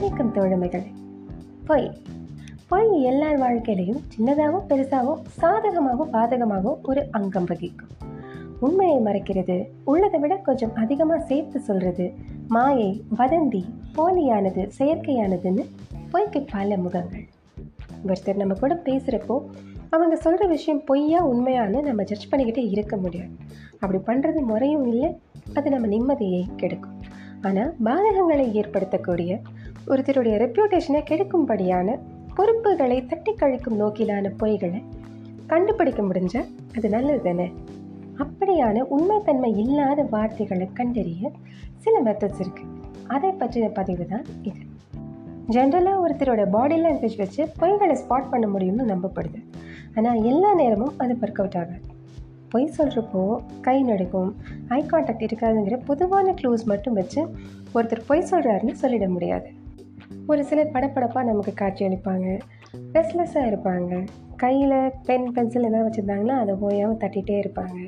வணக்கம் தோழமைகள். பொய். பொய் எல்லார் வாழ்க்கையிலையும் சின்னதாகவும் பெருசாகவும் சாதகமாகவும் பாதகமாகவும் ஒரு அங்கம் வகிக்கும். உண்மையை மறைக்கிறது உள்ளதை விட கொஞ்சம் அதிகமாக சேர்த்து சொல்கிறது மாயை வதந்தி போலியானது செயற்கையானதுன்னு பொய்க்கு பல முகங்கள். ஒருத்தர் நம்ம கூட பேசுகிறப்போ அவங்க சொல்கிற விஷயம் பொய்யா உண்மையான்னு நம்ம ஜட்ஜ் பண்ணிக்கிட்டே இருக்க முடியாது. அப்படி பண்ணுறது முறையும் இல்லை அது நம்ம நிம்மதியை கெடுக்கும். ஆனால் பாதகங்களை ஏற்படுத்தக்கூடிய ஒருத்தருடைய ரெப்யூட்டேஷனை கெடுக்கும்படியான பொறுப்புகளை தட்டி கழிக்கும் நோக்கிலான பொய்களை கண்டுபிடிக்க முடிஞ்சால் அது நல்லது தானே அப்படியான உண்மைத்தன்மை இல்லாத வார்த்தைகளை கண்டறிய சில மெத்தட்ஸ் இருக்குது அதை பற்றின பதிவு தான் இது. ஜென்ரலாக ஒருத்தரோட பாடி லாங்குவேஜ் வச்சு பொய்களை ஸ்பாட் பண்ண முடியும்னு நம்பப்படுது. ஆனால் எல்லா நேரமும் அது ஒர்க் அவுட் ஆகாது. பொய் சொல்கிறப்போ கை நடுக்கும் ஐ கான்டாக்ட் இருக்காதுங்கிற பொதுவான க்ளூஸ் மட்டும் வச்சு ஒருத்தர் பொய் சொல்கிறாருன்னு சொல்லிட முடியாது. ஒரு சிலர் படப்படப்பாக நமக்கு காட்சி அளிப்பாங்க. ரெஸ்ட்லெஸ்ஸாக இருப்பாங்க. கையில் பென் பென்சில் எதாவது வச்சுருந்தாங்கன்னா அதை ஓயாமல் தட்டிகிட்டே இருப்பாங்க.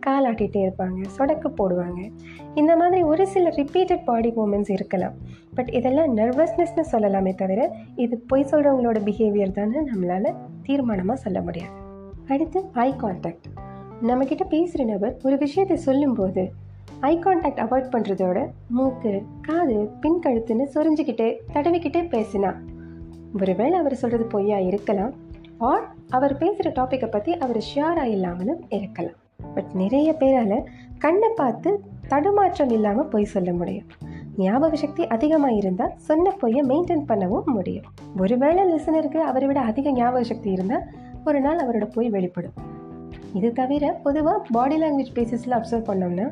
கால் ஆட்டிகிட்டே இருப்பாங்க. சொடக்கு போடுவாங்க. இந்த மாதிரி ஒரு சில ரிப்பீட்டட் பாடி மூமெண்ட்ஸ் இருக்கலாம். பட் இதெல்லாம் நர்வஸ்னஸ்னு சொல்லலாமே தவிர இது பொய் சொல்கிறவங்களோட பிஹேவியர் தானே நம்மளால் தீர்மானமாக சொல்ல முடியாது. அடுத்து ஐ கான்டாக்ட் நம்மக்கிட்ட பேசுகிற நபர் ஒரு விஷயத்தை சொல்லும்போது ஐ கான்டாக்ட் அவாய்ட் பண்ணுறதோட மூக்கு காது பின் கழுத்துன்னு சொரிஞ்சுக்கிட்டே தடவிக்கிட்டே பேசினா. ஒருவேளை அவர் சொல்கிறது பொய்யா இருக்கலாம் ஆர் அவர் பேசுகிற டாப்பிக்கை பற்றி அவர் ஷியராக இல்லாமலும் இருக்கலாம். பட் நிறைய பேரால் கண்ணை பார்த்து தடுமாற்றம் இல்லாமல் பொய் சொல்ல முடியும். ஞாபக சக்தி அதிகமாக இருந்தால் சொன்ன பொய்யை மெயின்டைன் பண்ணவும் முடியும். ஒருவேளை லிசனருக்கு அவரை விட அதிக ஞாபக சக்தி இருந்தால் ஒரு நாள் அவரோட பொய் வெளிப்படும். இது தவிர பொதுவாக பாடி லாங்குவேஜ் பேசிஸில் அப்சர்வ் பண்ணோம்னா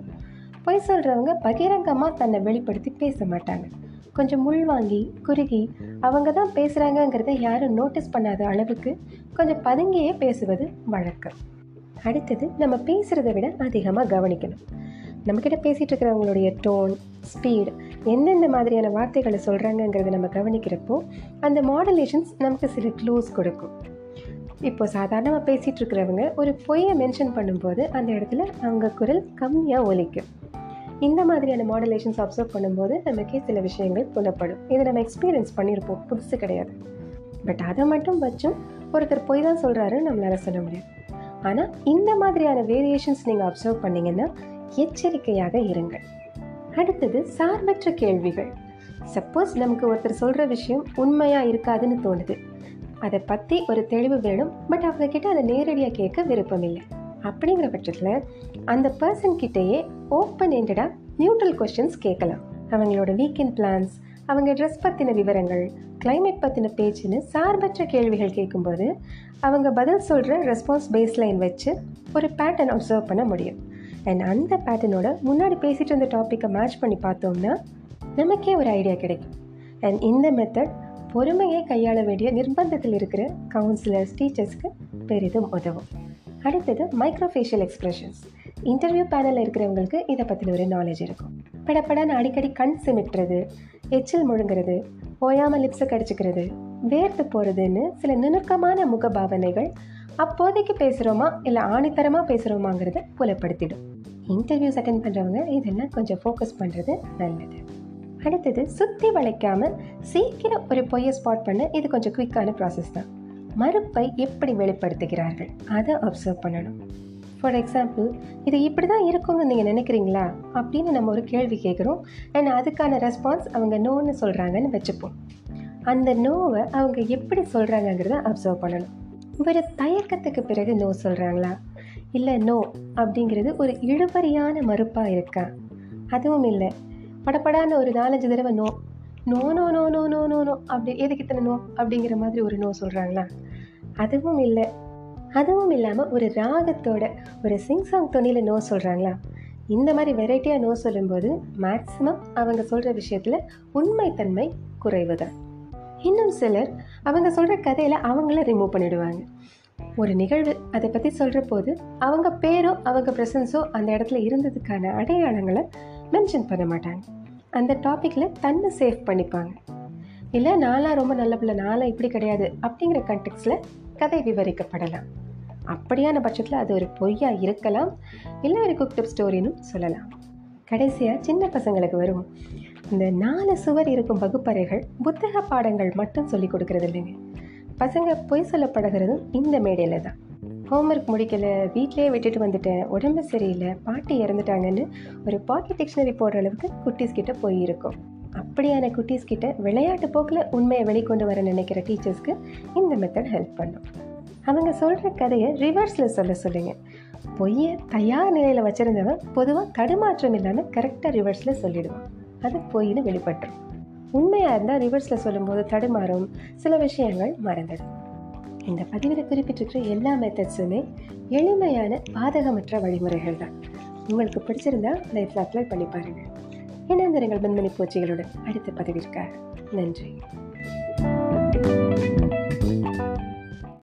பொய் சொல்கிறவங்க பகிரங்கமாக தன்னை வெளிப்படுத்தி பேச மாட்டாங்க. கொஞ்சம் முள் வாங்கி குறுகி அவங்க தான் பேசுகிறாங்கங்கிறத யாரும் நோட்டீஸ் பண்ணாத அளவுக்கு கொஞ்சம் பதுங்கியே பேசுவது வழக்கம். அடுத்தது நம்ம பேசுகிறத விட அதிகமாக கவனிக்கணும். நம்மக்கிட்ட பேசிகிட்டு இருக்கிறவங்களுடைய டோன் ஸ்பீட் எந்தெந்த மாதிரியான வார்த்தைகளை சொல்கிறாங்கங்கிறத நம்ம கவனிக்கிறப்போ அந்த மாடலேஷன்ஸ் நமக்கு சில க்ளூஸ் கொடுக்கும். இப்போ சாதாரணமாக பேசிகிட்டு இருக்கிறவங்க ஒரு பொய்யை மென்ஷன் பண்ணும்போது அந்த இடத்துல அவங்க குரல் கம்மியாக ஒலிக்கும். இந்த மாதிரியான மாடுலேஷன்ஸ் அப்சர்வ் பண்ணும்போது நமக்கே சில விஷயங்கள் புலப்படும். இதை நம்ம எக்ஸ்பீரியன்ஸ் பண்ணியிருப்போம். புதுசு கிடையாது. பட் அதை மட்டும் வச்சும் ஒருத்தர் பொய் தான் சொல்கிறாரு நம்மளால் சொல்ல முடியாது. ஆனால் இந்த மாதிரியான வேரியேஷன்ஸ் நீங்கள் அப்சர்வ் பண்ணிங்கன்னா எச்சரிக்கையாக இருங்கள். அடுத்தது சார்பற்ற கேள்விகள். சப்போஸ் நமக்கு ஒருத்தர் சொல்கிற விஷயம் உண்மையாக இருக்காதுன்னு தோணுது. அதை பற்றி ஒரு தெளிவு வேணும். பட் அவங்க கிட்ட அதை நேரடியாக கேட்க விருப்பம் இல்லை அப்படிங்கிற பட்சத்தில் அந்த பர்சன் கிட்டேயே ஓப்பன் எண்டடாக நியூட்ரல் கொஷின்ஸ் கேட்கலாம். அவங்களோட வீக்கெண்ட் பிளான்ஸ் அவங்க ட்ரெஸ் பற்றின விவரங்கள் கிளைமேட் பற்றின பேச்சுன்னு சார்பற்ற கேள்விகள் கேட்கும்போது அவங்க பதில் சொல்கிற ரெஸ்பான்ஸ் பேஸ்லைன் வச்சு ஒரு பேட்டர்ன் அப்சர்வ் பண்ண முடியும். அண்ட் அந்த பேட்டர்னோட முன்னாடி பேசிகிட்டு இருந்த டாப்பிக்கை மேட்ச் பண்ணி பார்த்தோம்னா நமக்கே ஒரு ஐடியா கிடைக்கும். அண்ட் இந்த மெத்தட் பொறுமையை கையாள வேண்டிய நிர்பந்தத்தில் இருக்கிற கவுன்சிலர்ஸ் டீச்சர்ஸ்க்கு பெரிதும் உதவும். அடுத்தது மைக்ரோஃபேஷியல் எக்ஸ்பிரஷன்ஸ் இன்டர்வியூ பேனலில் இருக்கிறவங்களுக்கு இதை பற்றின ஒரு நாலேஜ் இருக்கும். படப்படான்னு அடிக்கடி கண் சிமிட்டுறது எச்சில் முழுங்கிறது ஓயாமல் லிப்ஸை கடிச்சிக்கிறது வேர்த்து போகிறதுன்னு சில நுணுக்கமான முகபாவனைகள் அப்போதைக்கு பேசுகிறோமா இல்லை ஆணித்தரமாக பேசுகிறோமாங்கிறத புலப்படுத்திடும். இன்டர்வியூஸ் அட்டன் பண்ணுறவங்க இதெல்லாம் கொஞ்சம் ஃபோக்கஸ் பண்ணுறது நல்லது. அடுத்தது சுற்றி வளைக்காமல் சீக்கிரம் ஒரு பொய்யை ஸ்பாட் பண்ண இது கொஞ்சம் குயிக்கான ப்ராசஸ் தான். மறுப்பை எப்படி வெளிப்படுத்துகிறார்கள்? அதை அப்சர்வ் பண்ணணும். ஃபார் எக்ஸாம்பிள் இது இப்படி தான் இருக்கும்னு நீங்கள் நினைக்கிறீங்களா? அப்படின்னு நம்ம ஒரு கேள்வி கேட்குறோம். அண்ட் அதுக்கான ரெஸ்பான்ஸ் அவங்க நோன்னு சொல்கிறாங்கன்னு வச்சுப்போம். அந்த நோவை அவங்க எப்படி சொல்கிறாங்கங்கிறத அப்சர்வ் பண்ணணும். ஒரு தயக்கத்துக்கு பிறகு நோ சொல்கிறாங்களா இல்லை நோ அப்படிங்கிறது ஒரு இழுபறியான மறுப்பாக இருக்கா? அதுவும் இல்லை. படப்படான ஒரு நாலஞ்சு தடவை no no no no no no no no அப்படி எதுக்கு இத்தனை நோ அப்படிங்கிற மாதிரி ஒரு நோ சொல்கிறாங்களா அதுவும் இல்லை. அதுவும் இல்லாமல் ஒரு ராகத்தோட ஒரு சிங் சாங் துணியில் நோ சொல்கிறாங்களா இந்த மாதிரி வெரைட்டியாக நோ சொல்லும்போது மேக்ஸிமம் அவங்க சொல்கிற விஷயத்தில் உண்மைத்தன்மை குறைவு தான் இன்னும் சிலர் அவங்க சொல்கிற கதையில் அவங்கள ரிமூவ் பண்ணிடுவாங்க. ஒரு நிகழ்வு அதை பற்றி சொல்கிற போது அவங்க பேரோ அவங்க ப்ரெசன்ஸோ அந்த இடத்துல இருந்ததுக்கான அடையாளங்களை மென்ஷன் பண்ண மாட்டாங்க. அந்த டாப்பிக்கில் தன்னை சேவ் பண்ணிப்பாங்க. இல்லை நாளாக ரொம்ப நல்ல பிள்ளை நான்லாம் இப்படி கிடையாது அப்படிங்கிற கண்டெக்ஸில் கதை விவரிக்கப்படலாம். அப்படியான பட்சத்தில் அது ஒரு பொய்யாக இருக்கலாம். இல்லை ஒரு குக்டப் ஸ்டோரின்னு சொல்லலாம். கடைசியாக சின்ன பசங்களுக்கு வரும். இந்த நாலு சுவர் இருக்கும் வகுப்பறைகள் புத்தக பாடங்கள் மட்டும் சொல்லி கொடுக்கறது இல்லைங்க. பசங்க பொய் சொல்லப்படுகிறதும் இந்த மேடையில் தான். ஹோம்ஒர்க் முடிக்கல வீட்டிலேயே விட்டுட்டு வந்துட்டேன் உடம்பு சரியில்லை பாட்டி இறந்துட்டாங்கன்னு ஒரு பாக்கெட் டிக்ஷனரி போடுற அளவுக்கு குட்டீஸ் கிட்ட போயிருக்கும் அப்படியான குட்டீஸ் கிட்ட விளையாட்டு போக்கில் உண்மையை வெளிக்கொண்டு வர நினைக்கிற டீச்சர்ஸ்க்கு இந்த மெத்தட் ஹெல்ப் பண்ணும். அவங்க சொல்கிற கதையை ரிவர்ஸில் சொல்ல சொல்லுங்க. பொய்யை தயார் நிலையில் வச்சுருந்தவன் பொதுவாக தடுமாற்றம் இல்லாமல் கரெக்டாக ரிவர்ஸில் சொல்லிடுவான். அது பொய்னு வெளிப்பட்டுரும். உண்மையாக இருந்தால் ரிவர்ஸில் சொல்லும்போது தடுமாறும் சில விஷயங்கள் மறந்துடும். இந்த பதிவில் குறிப்பிட்டிருக்கிற எல்லா மெத்தட்ஸுமே எளிமையான பாதகமற்ற வழிமுறைகள் தான். உங்களுக்கு பிடிச்சிருந்தா லைஃப்பில் அப்ளை பண்ணி பாருங்கள் இணைந்திருங்கள் மின்மணி பூச்சிகளுடன். அடுத்த பதிவிற்காக. நன்றி.